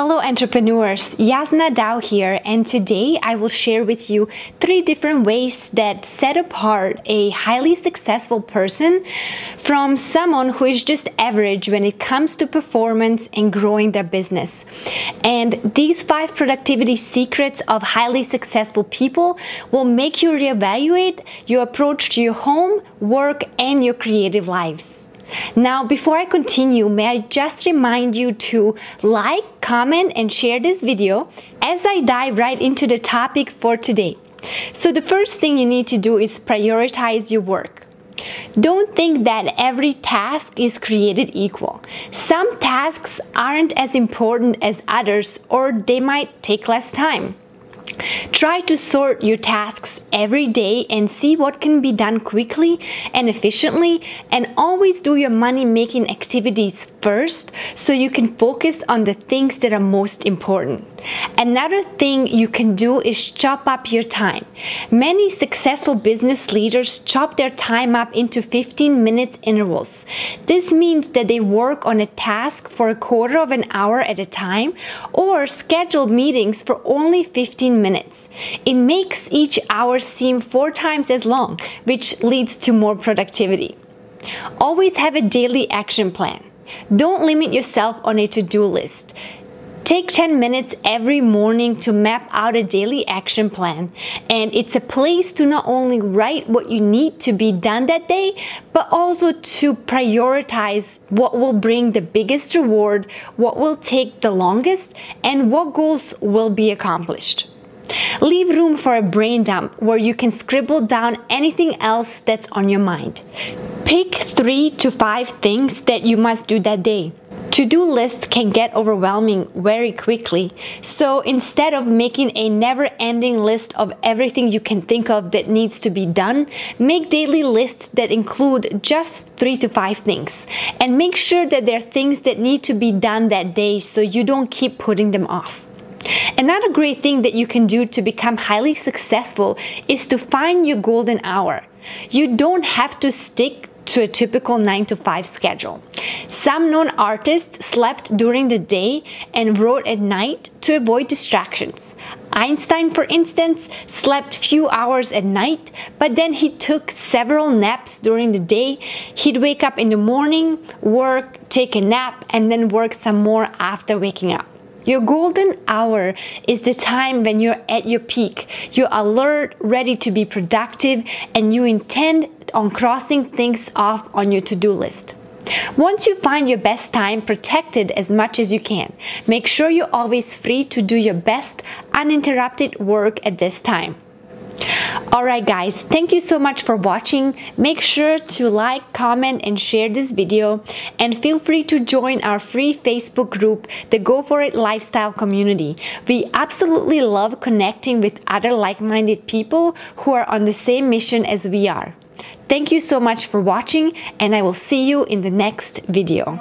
Hello entrepreneurs, Yasna Dao here and today I will share with you three different ways that set apart a highly successful person from someone who is just average when it comes to performance and growing their business. And these five productivity secrets of highly successful people will make you reevaluate your approach to your home, work and your creative lives. Now, before I continue, may I just remind you to like, comment, and share this video as I dive right into the topic for today. So, the first thing you need to do is prioritize your work. Don't think that every task is created equal. Some tasks aren't as important as others, or they might take less time. Try to sort your tasks every day and see what can be done quickly and efficiently, and always do your money making activities first so you can focus on the things that are most important. Another thing you can do is chop up your time. Many successful business leaders chop their time up into 15 minutes intervals. This means that they work on a task for a quarter of an hour at a time or schedule meetings for only 15 minutes. It makes each hour seem four times as long, which leads to more productivity. Always have a daily action plan. Don't limit yourself on a to do list. Take 10 minutes every morning to map out a daily action plan, and it's a place to not only write what you need to be done that day, but also to prioritize what will bring the biggest reward, what will take the longest, and what goals will be accomplished. Leave room for a brain dump where you can scribble down anything else that's on your mind. Pick three to five things that you must do that day. To-do lists can get overwhelming very quickly, so instead of making a never-ending list of everything you can think of that needs to be done, make daily lists that include just three to five things. And make sure that there are things that need to be done that day so you don't keep putting them off. Another great thing that you can do to become highly successful is to find your golden hour. You don't have to stick to a typical 9 to 5 schedule. Some known artists slept during the day and wrote at night to avoid distractions. Einstein, for instance, slept few hours at night, but then he took several naps during the day. He'd wake up in the morning, work, take a nap, and then work some more after waking up. Your golden hour is the time when you're at your peak. You're alert, ready to be productive, and you intend on crossing things off on your to do list. Once you find your best time, protect it as much as you can. Make sure you're always free to do your best, uninterrupted work at this time. Alright guys, thank you so much for watching. Make sure to like, comment and share this video and feel free to join our free Facebook group, the Go For It Lifestyle Community. We absolutely love connecting with other like-minded people who are on the same mission as we are. Thank you so much for watching and I will see you in the next video.